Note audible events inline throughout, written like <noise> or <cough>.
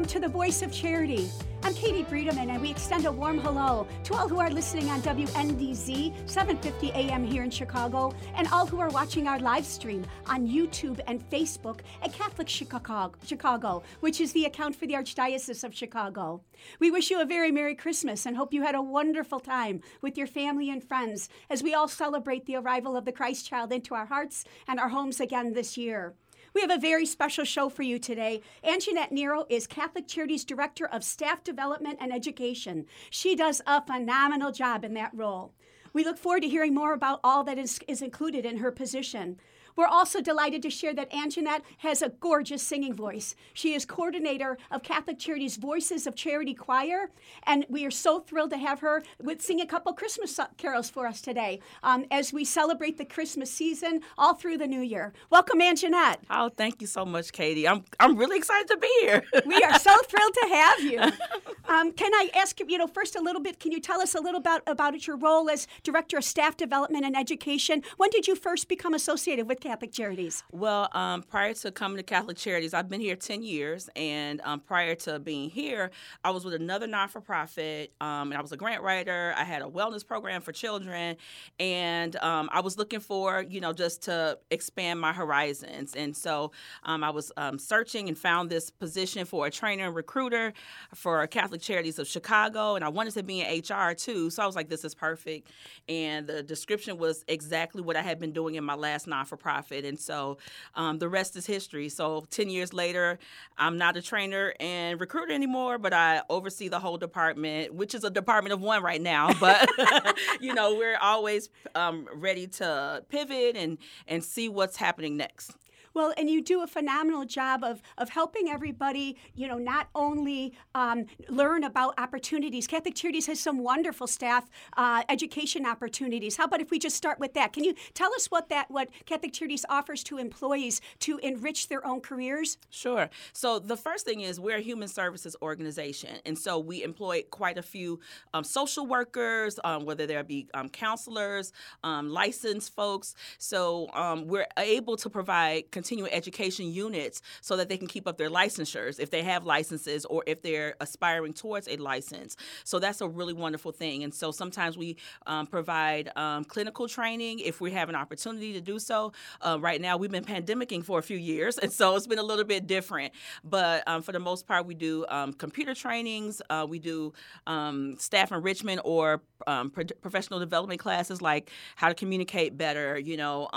Welcome to the Voice of Charity. I'm Katie Breedeman and we extend a warm hello to all who are listening on WNDZ 750 AM here in Chicago and all who are watching our live stream on YouTube and Facebook at Catholic Chicago, Chicago, which is the account for the Archdiocese of Chicago. We wish you a very Merry Christmas and hope you had a wonderful time with your family and friends as we all celebrate the arrival of the Christ child into our hearts and our homes again this year. We have a very special show for you today. Anjanette Nero is Catholic Charities Director of Staff Development and Education. She does a phenomenal job in that role. We look forward to hearing more about all that is, is included in her position. We're also delighted to share that Anjanette has a gorgeous singing voice. She is coordinator of Catholic Charities Voices of Charity Choir, and we are so thrilled to have her with sing a couple Christmas carols for us today um, as we celebrate the Christmas season all through the new year. Welcome, Anjanette. Oh, thank you so much, Katie. I'm I'm really excited to be here. <laughs> we are so thrilled to have you. Um, can I ask you, you know, first a little bit? Can you tell us a little about about your role as director of staff development and education? When did you first become associated with Catholic Charities? Well, um, prior to coming to Catholic Charities, I've been here 10 years. And um, prior to being here, I was with another non for profit. Um, and I was a grant writer. I had a wellness program for children. And um, I was looking for, you know, just to expand my horizons. And so um, I was um, searching and found this position for a trainer and recruiter for Catholic Charities of Chicago. And I wanted to be in HR too. So I was like, this is perfect. And the description was exactly what I had been doing in my last non for profit. And so um, the rest is history. So 10 years later, I'm not a trainer and recruiter anymore, but I oversee the whole department, which is a department of one right now. But, <laughs> you know, we're always um, ready to pivot and, and see what's happening next. Well, and you do a phenomenal job of, of helping everybody, you know, not only um, learn about opportunities. Catholic Charities has some wonderful staff uh, education opportunities. How about if we just start with that? Can you tell us what that what Catholic Charities offers to employees to enrich their own careers? Sure. So the first thing is we're a human services organization, and so we employ quite a few um, social workers, um, whether there be um, counselors, um, licensed folks. So um, we're able to provide continuing education units so that they can keep up their licensures if they have licenses or if they're aspiring towards a license. So that's a really wonderful thing. And so sometimes we um, provide um, clinical training if we have an opportunity to do so. Uh, right now, we've been pandemicking for a few years, and so it's been a little bit different. But um, for the most part, we do um, computer trainings, uh, we do um, staff enrichment or um, pro- professional development classes like how to communicate better. You know,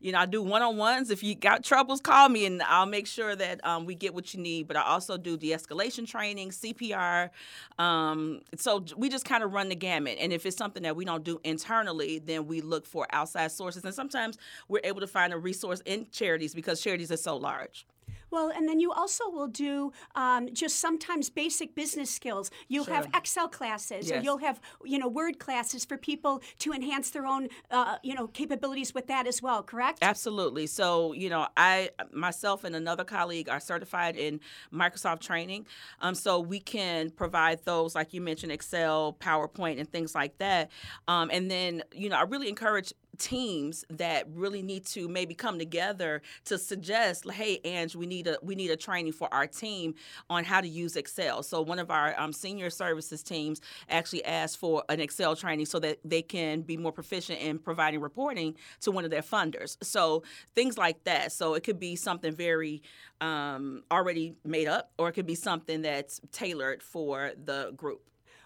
you know, I do one-on-ones if you got troubles, call me and I'll make sure that um, we get what you need. But I also do de escalation training, CPR. Um, so we just kind of run the gamut. And if it's something that we don't do internally, then we look for outside sources. And sometimes we're able to find a resource in charities because charities are so large. Well, and then you also will do um, just sometimes basic business skills. You'll Sure. have Excel classes, or Yes. you'll have you know Word classes for people to enhance their own uh, you know capabilities with that as well. Correct? Absolutely. So, you know, I myself and another colleague are certified in Microsoft training. Um, so we can provide those, like you mentioned, Excel, PowerPoint, and things like that. Um, and then, you know, I really encourage teams that really need to maybe come together to suggest hey Ange we need a we need a training for our team on how to use Excel. So one of our um, senior services teams actually asked for an Excel training so that they can be more proficient in providing reporting to one of their funders. So things like that. So it could be something very um, already made up or it could be something that's tailored for the group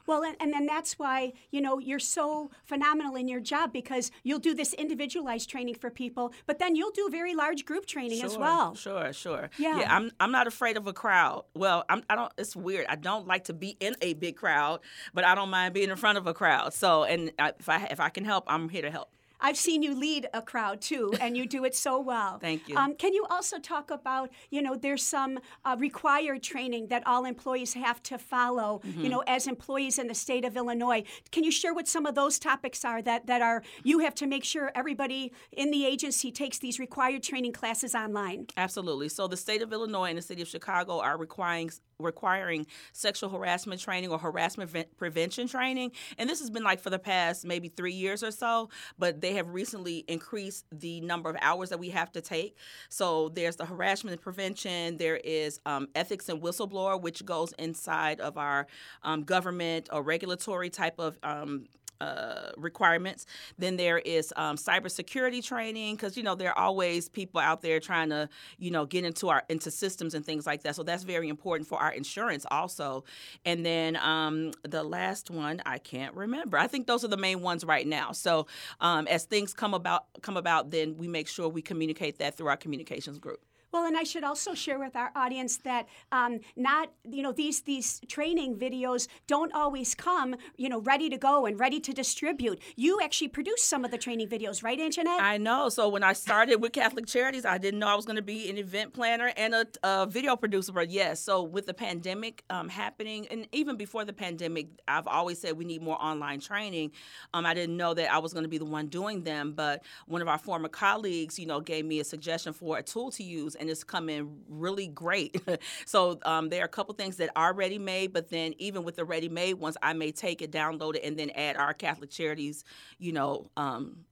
Well, and, and then that's why, you know, you're so phenomenal in your job because you'll do this individualized training for people, but then you'll do very large group training sure, as well. Sure, sure. Yeah. yeah I'm, I'm not afraid of a crowd. Well, I'm, I don't, it's weird. I don't like to be in a big crowd, but I don't mind being in front of a crowd. So, and I, if I, if I can help, I'm here to help. I've seen you lead a crowd too, and you do it so well. <laughs> Thank you. Um, can you also talk about, you know, there's some uh, required training that all employees have to follow, Mm-hmm. you know, as employees in the state of Illinois. Can you share what some of those topics are that, that are, you have to make sure everybody in the agency takes these required training classes online? Absolutely. So the state of Illinois and the city of Chicago are requiring requiring sexual harassment training or harassment ve- prevention training. And this has been like for the past maybe three years or so but they have recently increased the number of hours that we have to take. So there's the harassment prevention there is um, ethics and whistleblower which goes inside of our um, government or regulatory type of um, uh, requirements. Then there is um, cybersecurity training because you know there are always people out there trying to you know get into our into systems and things like that. So that's very important for our insurance also. And then um, the last one I can't remember. I think those are the main ones right now. So um, as things come about come about, then we make sure we communicate that through our communications group. Well, and I should also share with our audience that um, not you know these these training videos don't always come you know ready to go and ready to distribute. You actually produce some of the training videos, right, Anjanette? I know. So when I started with Catholic Charities, I didn't know I was going to be an event planner and a, a video producer. But yes, so with the pandemic um, happening, and even before the pandemic, I've always said we need more online training. Um, I didn't know that I was going to be the one doing them, but one of our former colleagues, you know, gave me a suggestion for a tool to use, and it's come in really great. <laughs> so um, there are a couple things that are ready made, but then even with the ready made ones, I may take it, download it, and then add our Catholic Charities, you know. Um,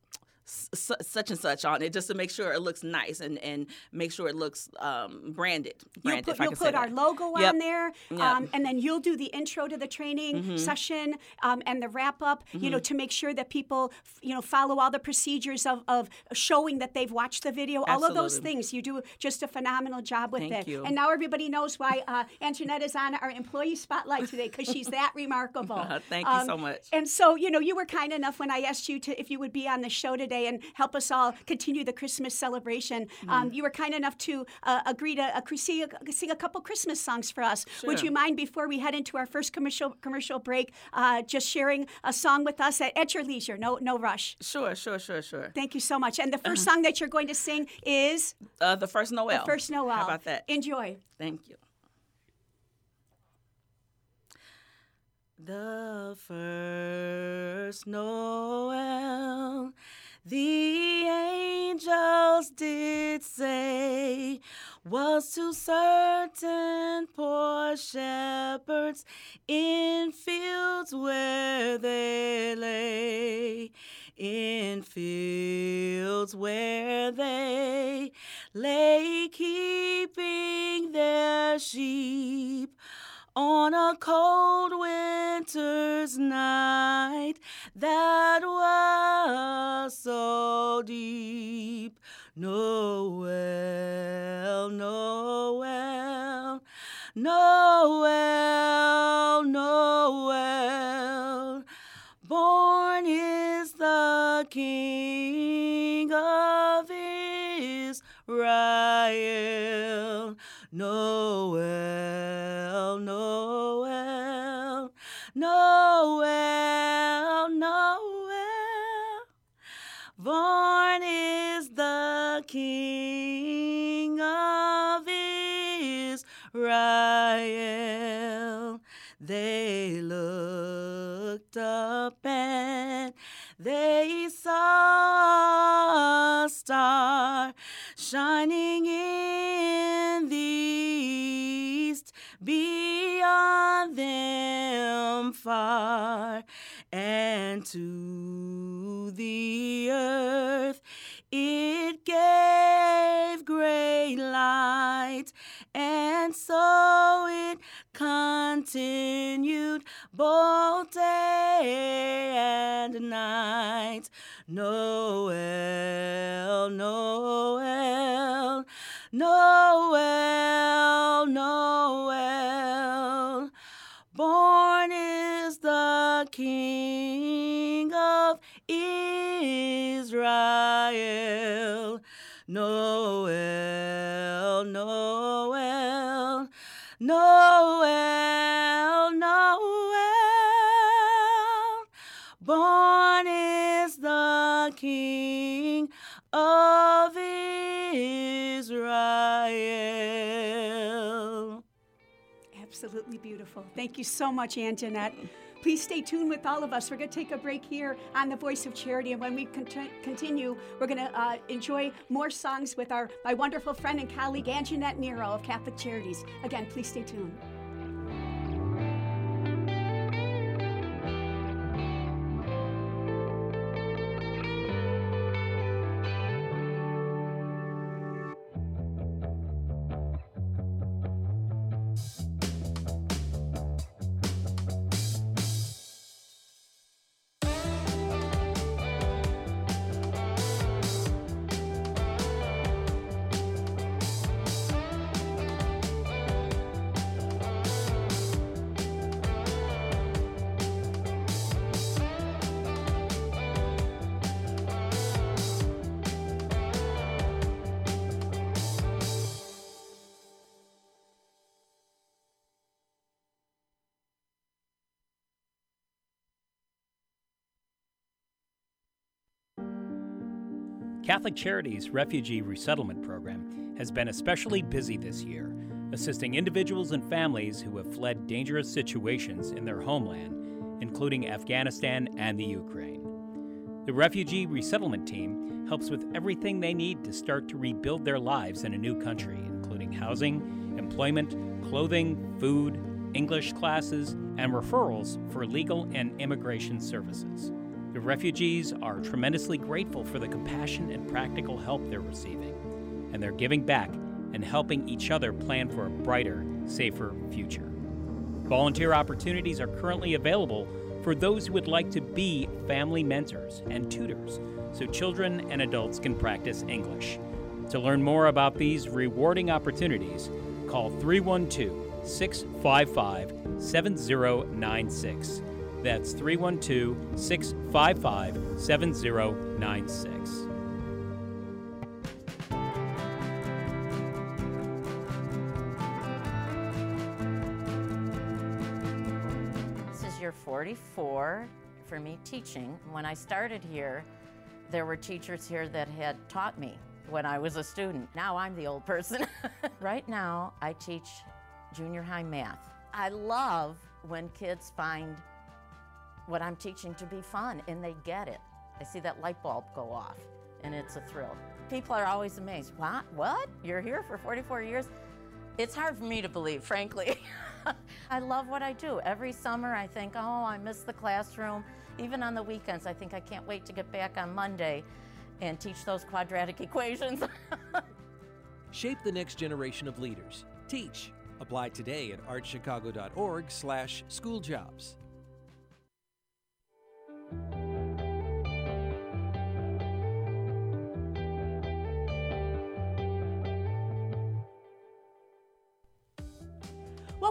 s- such and such on it just to make sure it looks nice and, and make sure it looks um, branded. You'll put, you'll put our that. logo Yep. on there, Yep. um, and then you'll do the intro to the training Mm-hmm. session um, and the wrap up. You know, to make sure that people, you know, follow all the procedures of, of showing that they've watched the video. All of those things, you do just a phenomenal job with Thank it. you. And now everybody knows why uh, Anjanette is on our employee spotlight today because she's that remarkable. Um, <laughs> Thank you so much. And so, you know, you were kind enough when I asked you to if you would be on the show today and help us all continue the Christmas celebration. Mm-hmm. Um, you were kind enough to uh, agree to uh, sing, a, sing a couple Christmas songs for us. Would you mind before we head into our first commercial commercial break, uh, just sharing a song with us at, at your leisure? No, no rush. Sure, sure, sure, sure. Thank you so much. And the 1st Uh-huh. song that you're going to sing is Uh, the first Noel. The First Noel. How about that? Enjoy. Thank you. The first Noel, the angels did say, was to certain poor shepherds in fields where they lay, in fields where they lay keeping their sheep on a cold winter's night that was so deep. Noel, Noel, Noel, Noel. Born is the King of Israel. Noel, they saw a star shining in the east beyond them far and to the earth it gave great light and so it continued both day and night. Noel, Noel, Noel, Noel. Born is the King of Israel. Noel. Absolutely beautiful. Thank you so much, Anjanette. Please stay tuned with all of us. We're going to take a break here on the Voice of Charity, and when we cont- continue, we're going to uh, enjoy more songs with our my wonderful friend and colleague Anjanette Nero of Catholic Charities. Again, please stay tuned. Catholic Charities Refugee Resettlement Program has been especially busy this year, assisting individuals and families who have fled dangerous situations in their homeland, including Afghanistan and the Ukraine. The Refugee Resettlement Team helps with everything they need to start to rebuild their lives in a new country, including housing, employment, clothing, food, English classes, and referrals for legal and immigration services. The refugees are tremendously grateful for the compassion and practical help they're receiving, and they're giving back and helping each other plan for a brighter, safer future. Volunteer opportunities are currently available for those who would like to be family mentors and tutors so children and adults can practice English. To learn more about these rewarding opportunities, call 312 655 7096 that's 312 655 7096. This is year 44 for me teaching. When I started here, there were teachers here that had taught me when I was a student. Now I'm the old person. <laughs> right now, I teach junior high math. I love when kids find what I'm teaching to be fun and they get it. I see that light bulb go off and it's a thrill. People are always amazed. What? What? You're here for 44 years? It's hard for me to believe, frankly. <laughs> I love what I do. Every summer I think, oh, I miss the classroom. Even on the weekends, I think I can't wait to get back on Monday and teach those quadratic <laughs> equations. Shape the next generation of leaders. Teach. Apply today at archchicago.org slash schooljobs.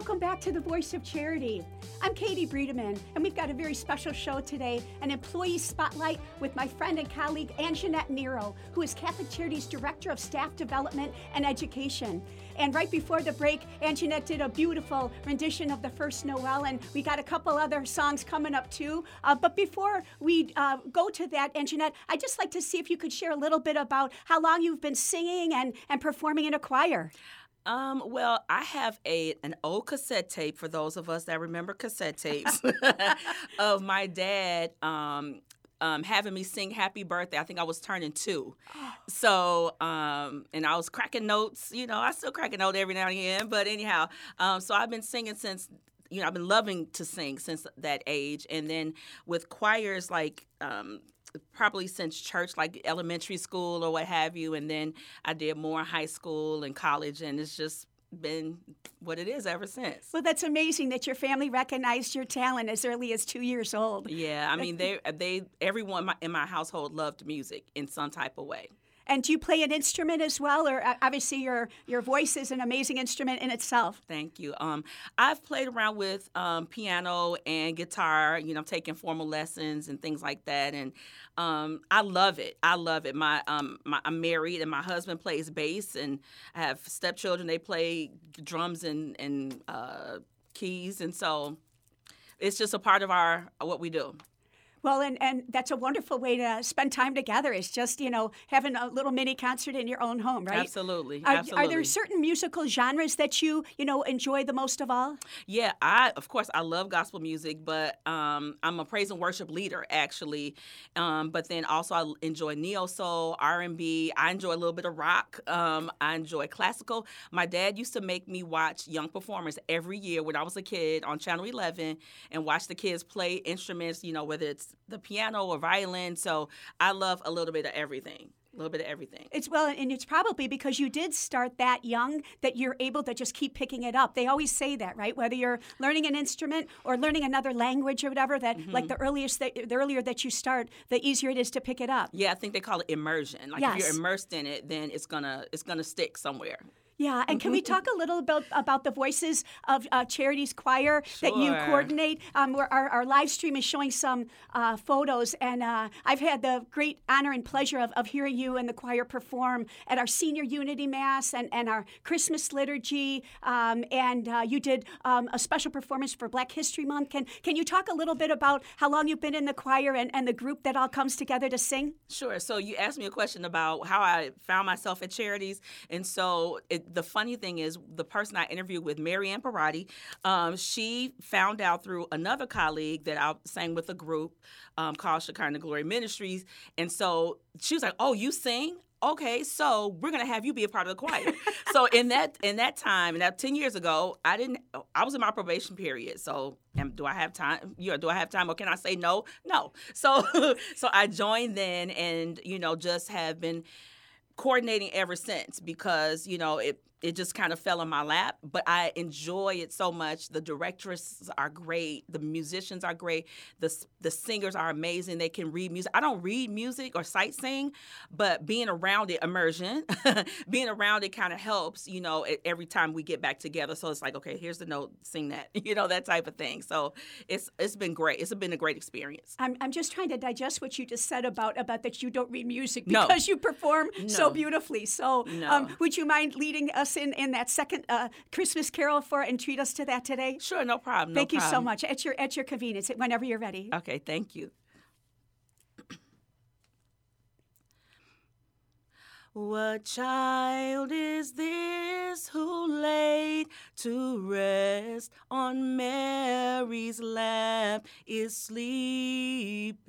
Welcome back to the Voice of Charity. I'm Katie Breedeman, and we've got a very special show today an employee spotlight with my friend and colleague Anjanette Nero, who is Catholic Charities Director of Staff Development and Education. And right before the break, Anjanette did a beautiful rendition of the first Noel, and we got a couple other songs coming up too. Uh, but before we uh, go to that, Anjanette, I'd just like to see if you could share a little bit about how long you've been singing and, and performing in a choir. Um, well, I have a an old cassette tape for those of us that remember cassette tapes <laughs> of my dad um, um, having me sing happy birthday. I think I was turning two. So, um, and I was cracking notes. You know, I still crack a note every now and again. But anyhow, um, so I've been singing since, you know, I've been loving to sing since that age. And then with choirs like, um, probably since church, like elementary school or what have you. And then I did more in high school and college. And it's just been what it is ever since. Well, that's amazing that your family recognized your talent as early as two years old. Yeah, I mean, they they everyone in my household loved music in some type of way. And do you play an instrument as well, or uh, obviously your your voice is an amazing instrument in itself? Thank you. Um, I've played around with um, piano and guitar. You know, taking formal lessons and things like that, and um, I love it. I love it. My, um, my I'm married, and my husband plays bass, and I have stepchildren. They play drums and and uh, keys, and so it's just a part of our what we do. Well, and, and that's a wonderful way to spend time together. Is just you know having a little mini concert in your own home, right? Absolutely. Are, absolutely. are there certain musical genres that you you know enjoy the most of all? Yeah, I of course I love gospel music, but um, I'm a praise and worship leader actually. Um, but then also I enjoy neo soul, R and B. I enjoy a little bit of rock. Um, I enjoy classical. My dad used to make me watch young performers every year when I was a kid on Channel 11 and watch the kids play instruments. You know, whether it's the piano or violin. So I love a little bit of everything. A little bit of everything. It's well, and it's probably because you did start that young that you're able to just keep picking it up. They always say that, right? Whether you're learning an instrument or learning another language or whatever, that Mm-hmm. like the earliest that, the earlier that you start, the easier it is to pick it up. Yeah, I think they call it immersion. Like if you're immersed in it, then it's gonna it's gonna stick somewhere. Yeah, and can we talk a little bit about the Voices of uh, Charities Choir that you coordinate? Um, where our, our live stream is showing some uh, photos, and uh, I've had the great honor and pleasure of, of hearing you and the choir perform at our Senior Unity Mass and, and our Christmas liturgy. Um, and uh, you did um, a special performance for Black History Month. Can, can you talk a little bit about how long you've been in the choir and, and the group that all comes together to sing? Sure. So you asked me a question about how I found myself at charities, and so it, the funny thing is, the person I interviewed with, Marianne Parati, um, she found out through another colleague that I sang with a group um, called Shekinah Glory Ministries, and so she was like, "Oh, you sing." Okay, so we're gonna have you be a part of the choir. <laughs> so in that in that time, and that ten years ago, I didn't. I was in my probation period. So am, do I have time? You know, do I have time, or can I say no? No. So <laughs> so I joined then, and you know, just have been coordinating ever since because you know it it just kind of fell in my lap but i enjoy it so much. The directors are great the musicians are great the the singers are amazing they can read music. I don't read music or sight sing but being around it immersion <laughs> being around it kind of helps you know every time we get back together. So it's like okay here's the note sing that <laughs> you know that type of thing. So it's it's been great. It's been a great experience. I'm, I'm just trying to digest what you just said about about that you don't read music No. because you perform so beautifully. So, No. um, would you mind leading us in in that second uh, Christmas carol for and treat us to that today? sure no problem no Thank you so much. At your at your convenience, whenever you're ready. Okay, thank you. What child is this who laid to rest on Mary's lap is sleeping,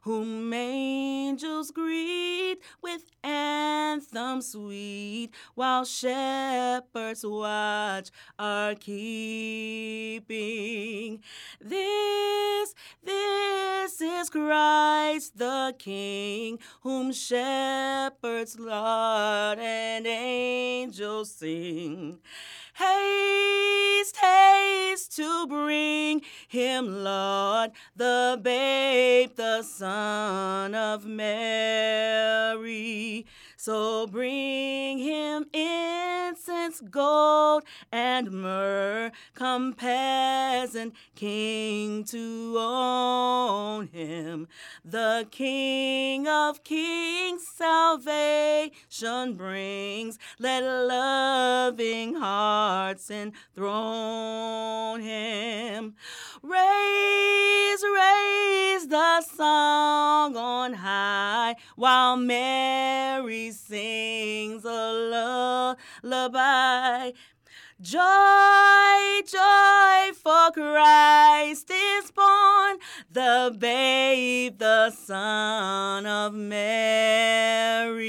whom angels greet with anthems sweet, while shepherds watch are keeping. This, this is Christ the King, whom shepherds laud and angels sing. Haste, haste to bring him, Lord, the babe, the Son of Mary. So bring him incense, gold, and myrrh. Come, peasant king, to own him. The King of kings salvation brings. Let loving hearts enthrone him. Raise, raise the song on high while Mary sings a lullaby. Joy, joy, for Christ is born, the babe, the Son of Mary.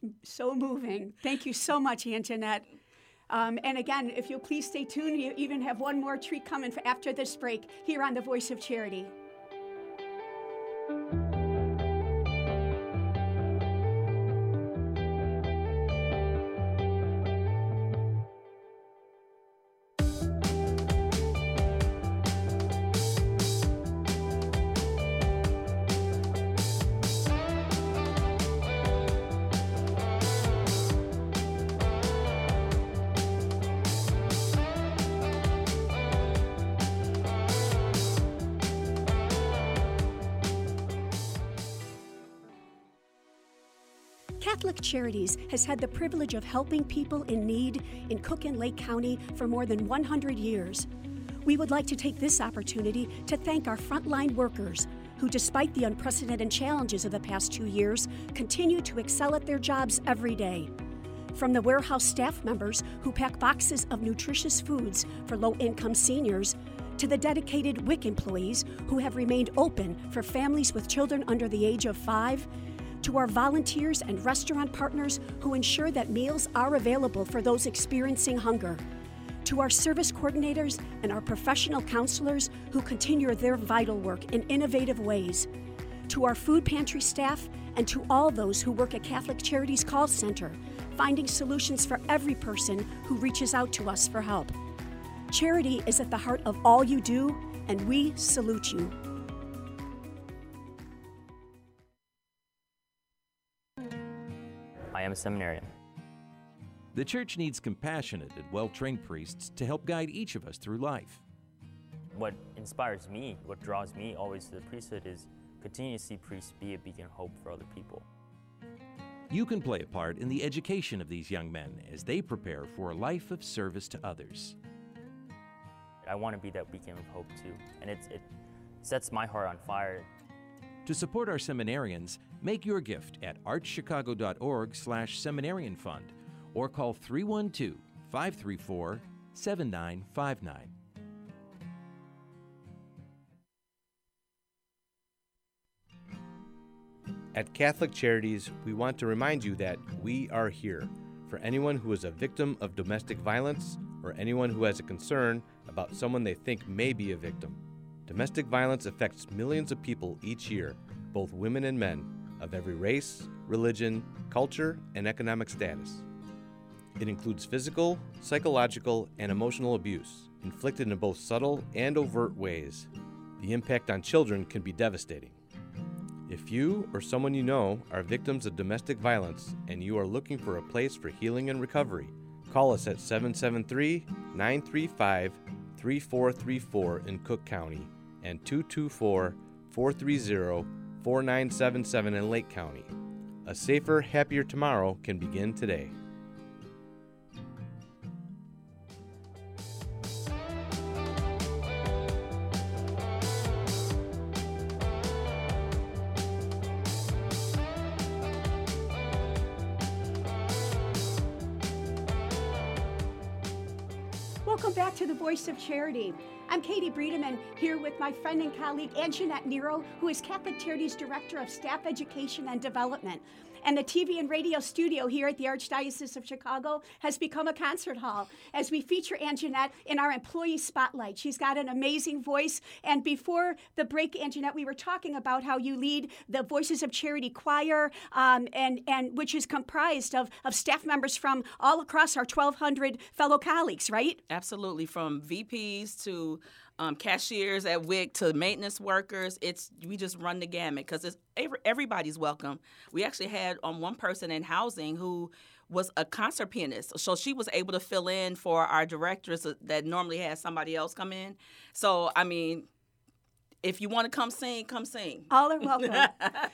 Was so moving. Thank you so much, Anjanette. Um, and again, if you'll please stay tuned, you even have one more treat coming after this break here on The Voice of Charity. Catholic Charities has had the privilege of helping people in need in Cook and Lake County for more than 100 years. We would like to take this opportunity to thank our frontline workers who, despite the unprecedented challenges of the past two years, continue to excel at their jobs every day. From the warehouse staff members who pack boxes of nutritious foods for low income seniors, to the dedicated WIC employees who have remained open for families with children under the age of five, to our volunteers and restaurant partners who ensure that meals are available for those experiencing hunger, to our service coordinators and our professional counselors who continue their vital work in innovative ways, to our food pantry staff, and to all those who work at Catholic Charities Call Center, finding solutions for every person who reaches out to us for help. Charity is at the heart of all you do, and we salute you. Seminarian. The church needs compassionate and well trained priests to help guide each of us through life. What inspires me, what draws me always to the priesthood is continue to see priests be a beacon of hope for other people. You can play a part in the education of these young men as they prepare for a life of service to others. I want to be that beacon of hope too, and it sets my heart on fire. To support our seminarians, make your gift at archchicago.org/seminarian fund or call 312-534-7959. At Catholic Charities, we want to remind you that we are here for anyone who is a victim of domestic violence or anyone who has a concern about someone they think may be a victim. Domestic violence affects millions of people each year, both women and men, of every race, religion, culture, and economic status. It includes physical, psychological, and emotional abuse, inflicted in both subtle and overt ways. The impact on children can be devastating. If you or someone you know are victims of domestic violence and you are looking for a place for healing and recovery, call us at 773 935 3434 in Cook County and 224 430 4977 in Lake County. A safer, happier tomorrow can begin today. Voice of Charity. I'm Katie Breedeman here with my friend and colleague Anjanette Nero, who is Catholic Charities Director of Staff Education and Development. And the TV and radio studio here at the Archdiocese of Chicago has become a concert hall as we feature Anjanette in our employee spotlight. She's got an amazing voice. And before the break, Anjanette, we were talking about how you lead the Voices of Charity choir, um, and, and which is comprised of, of staff members from all across our 1,200 fellow colleagues, right? Absolutely, from VPs to um, cashiers at WIC to maintenance workers. It's we just run the gamut because it's everybody's welcome. We actually had um, one person in housing who was a concert pianist, so she was able to fill in for our directors that normally has somebody else come in. So I mean, if you want to come sing, come sing. All are <laughs> welcome.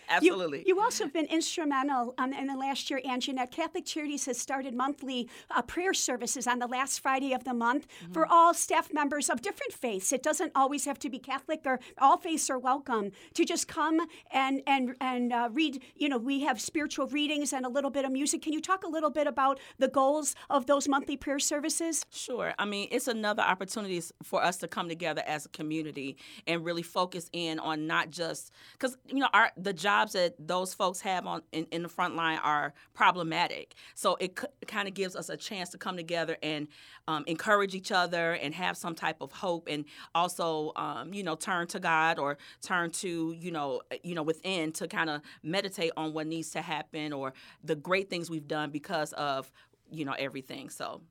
Absolutely. You, you, also have been instrumental um, in the last year, Anjanette. Catholic Charities has started monthly uh, prayer services on the last Friday of the month mm-hmm. for all staff members of different faiths. It doesn't always have to be Catholic, or all faiths are welcome to just come and and and uh, read. You know, we have spiritual readings and a little bit of music. Can you talk a little bit about the goals of those monthly prayer services? Sure. I mean, it's another opportunity for us to come together as a community and really focus in on not just because you know our the jobs that those folks have on in, in the front line are problematic. So it c- kind of gives us a chance to come together and um, encourage each other and have some type of hope, and also um, you know turn to God or turn to you know you know within to kind of meditate on what needs to happen or the great things we've done because of you know everything. So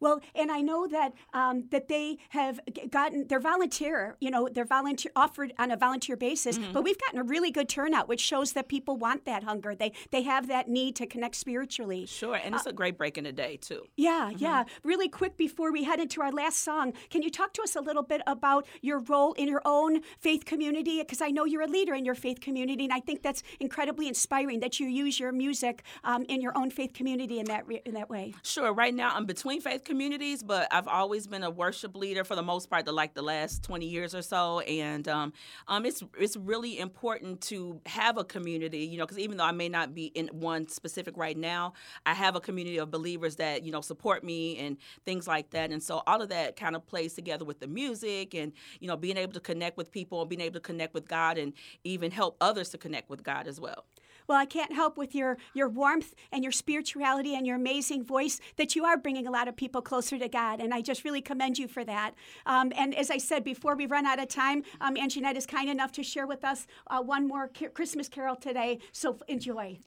Well, and I know that um, that they have gotten their volunteer, you know, they're volunteer offered on a volunteer basis, Mm-hmm. but we've gotten a really good turnout, which shows that people want that hunger. They they have that need to connect spiritually. Sure, and it's a great break in the day too. Yeah, Mm-hmm. yeah. Really quick before we head into our last song, can you talk to us a little bit about your role in your own faith community? Because I know you're a leader in your faith community, and I think that's incredibly inspiring that you use your music um, in your own faith community in that re- in that way. Sure. Right now, I'm between faith communities, but I've always been a worship leader for the most part, the like the last 20 years or so. And um, um, it's it's really important to have a community, you know, because even though I may not be in one specific right now, I have a community of believers that you know support me and things like that. And so all of that kind of plays together with the music and you know being able to connect with people and being able to connect with God and even help others to connect with God as well. Well, I can't help with your your warmth and your spirituality and your amazing voice that you are bringing a lot of people closer to God, and I just really commend you for that. Um, and as I said before, we run out of time. Um, Anjanette is kind enough to share with us uh, one more ca- Christmas carol today, so enjoy.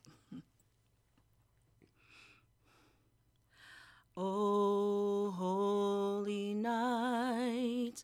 O holy night,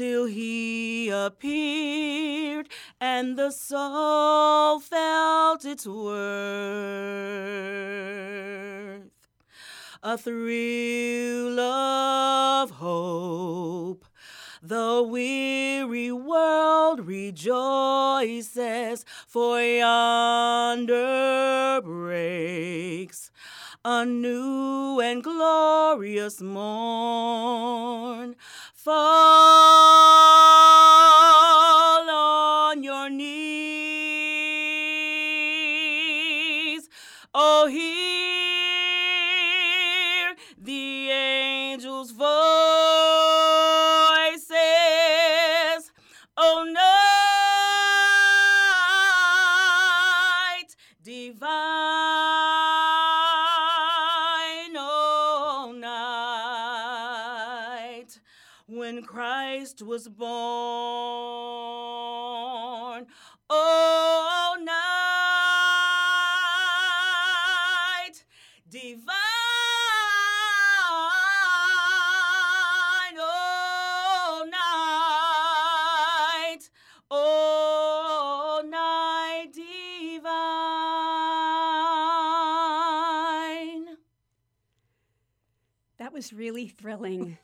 till he appeared and the soul felt its worth. A thrill of hope the weary world rejoices, for yonder breaks a new and glorious morn. Fall on your knees. When Christ was born. Oh, night divine. Oh, night. Oh, night divine. That was really thrilling.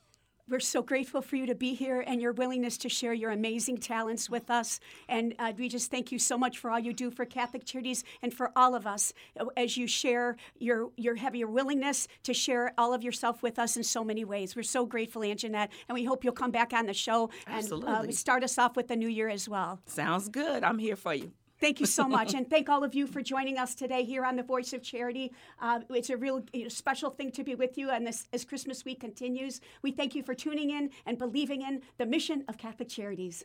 We're so grateful for you to be here and your willingness to share your amazing talents with us. And uh, we just thank you so much for all you do for Catholic Charities and for all of us uh, as you share your, your have your willingness to share all of yourself with us in so many ways. We're so grateful, Anjanette, and we hope you'll come back on the show and uh, start us off with the new year as well. Sounds good. I'm here for you. Thank you so <laughs> much, and thank all of you for joining us today here on the Voice of Charity. Uh, it's a real you know, special thing to be with you, and this as Christmas week continues, we thank you for tuning in and believing in the mission of Catholic Charities.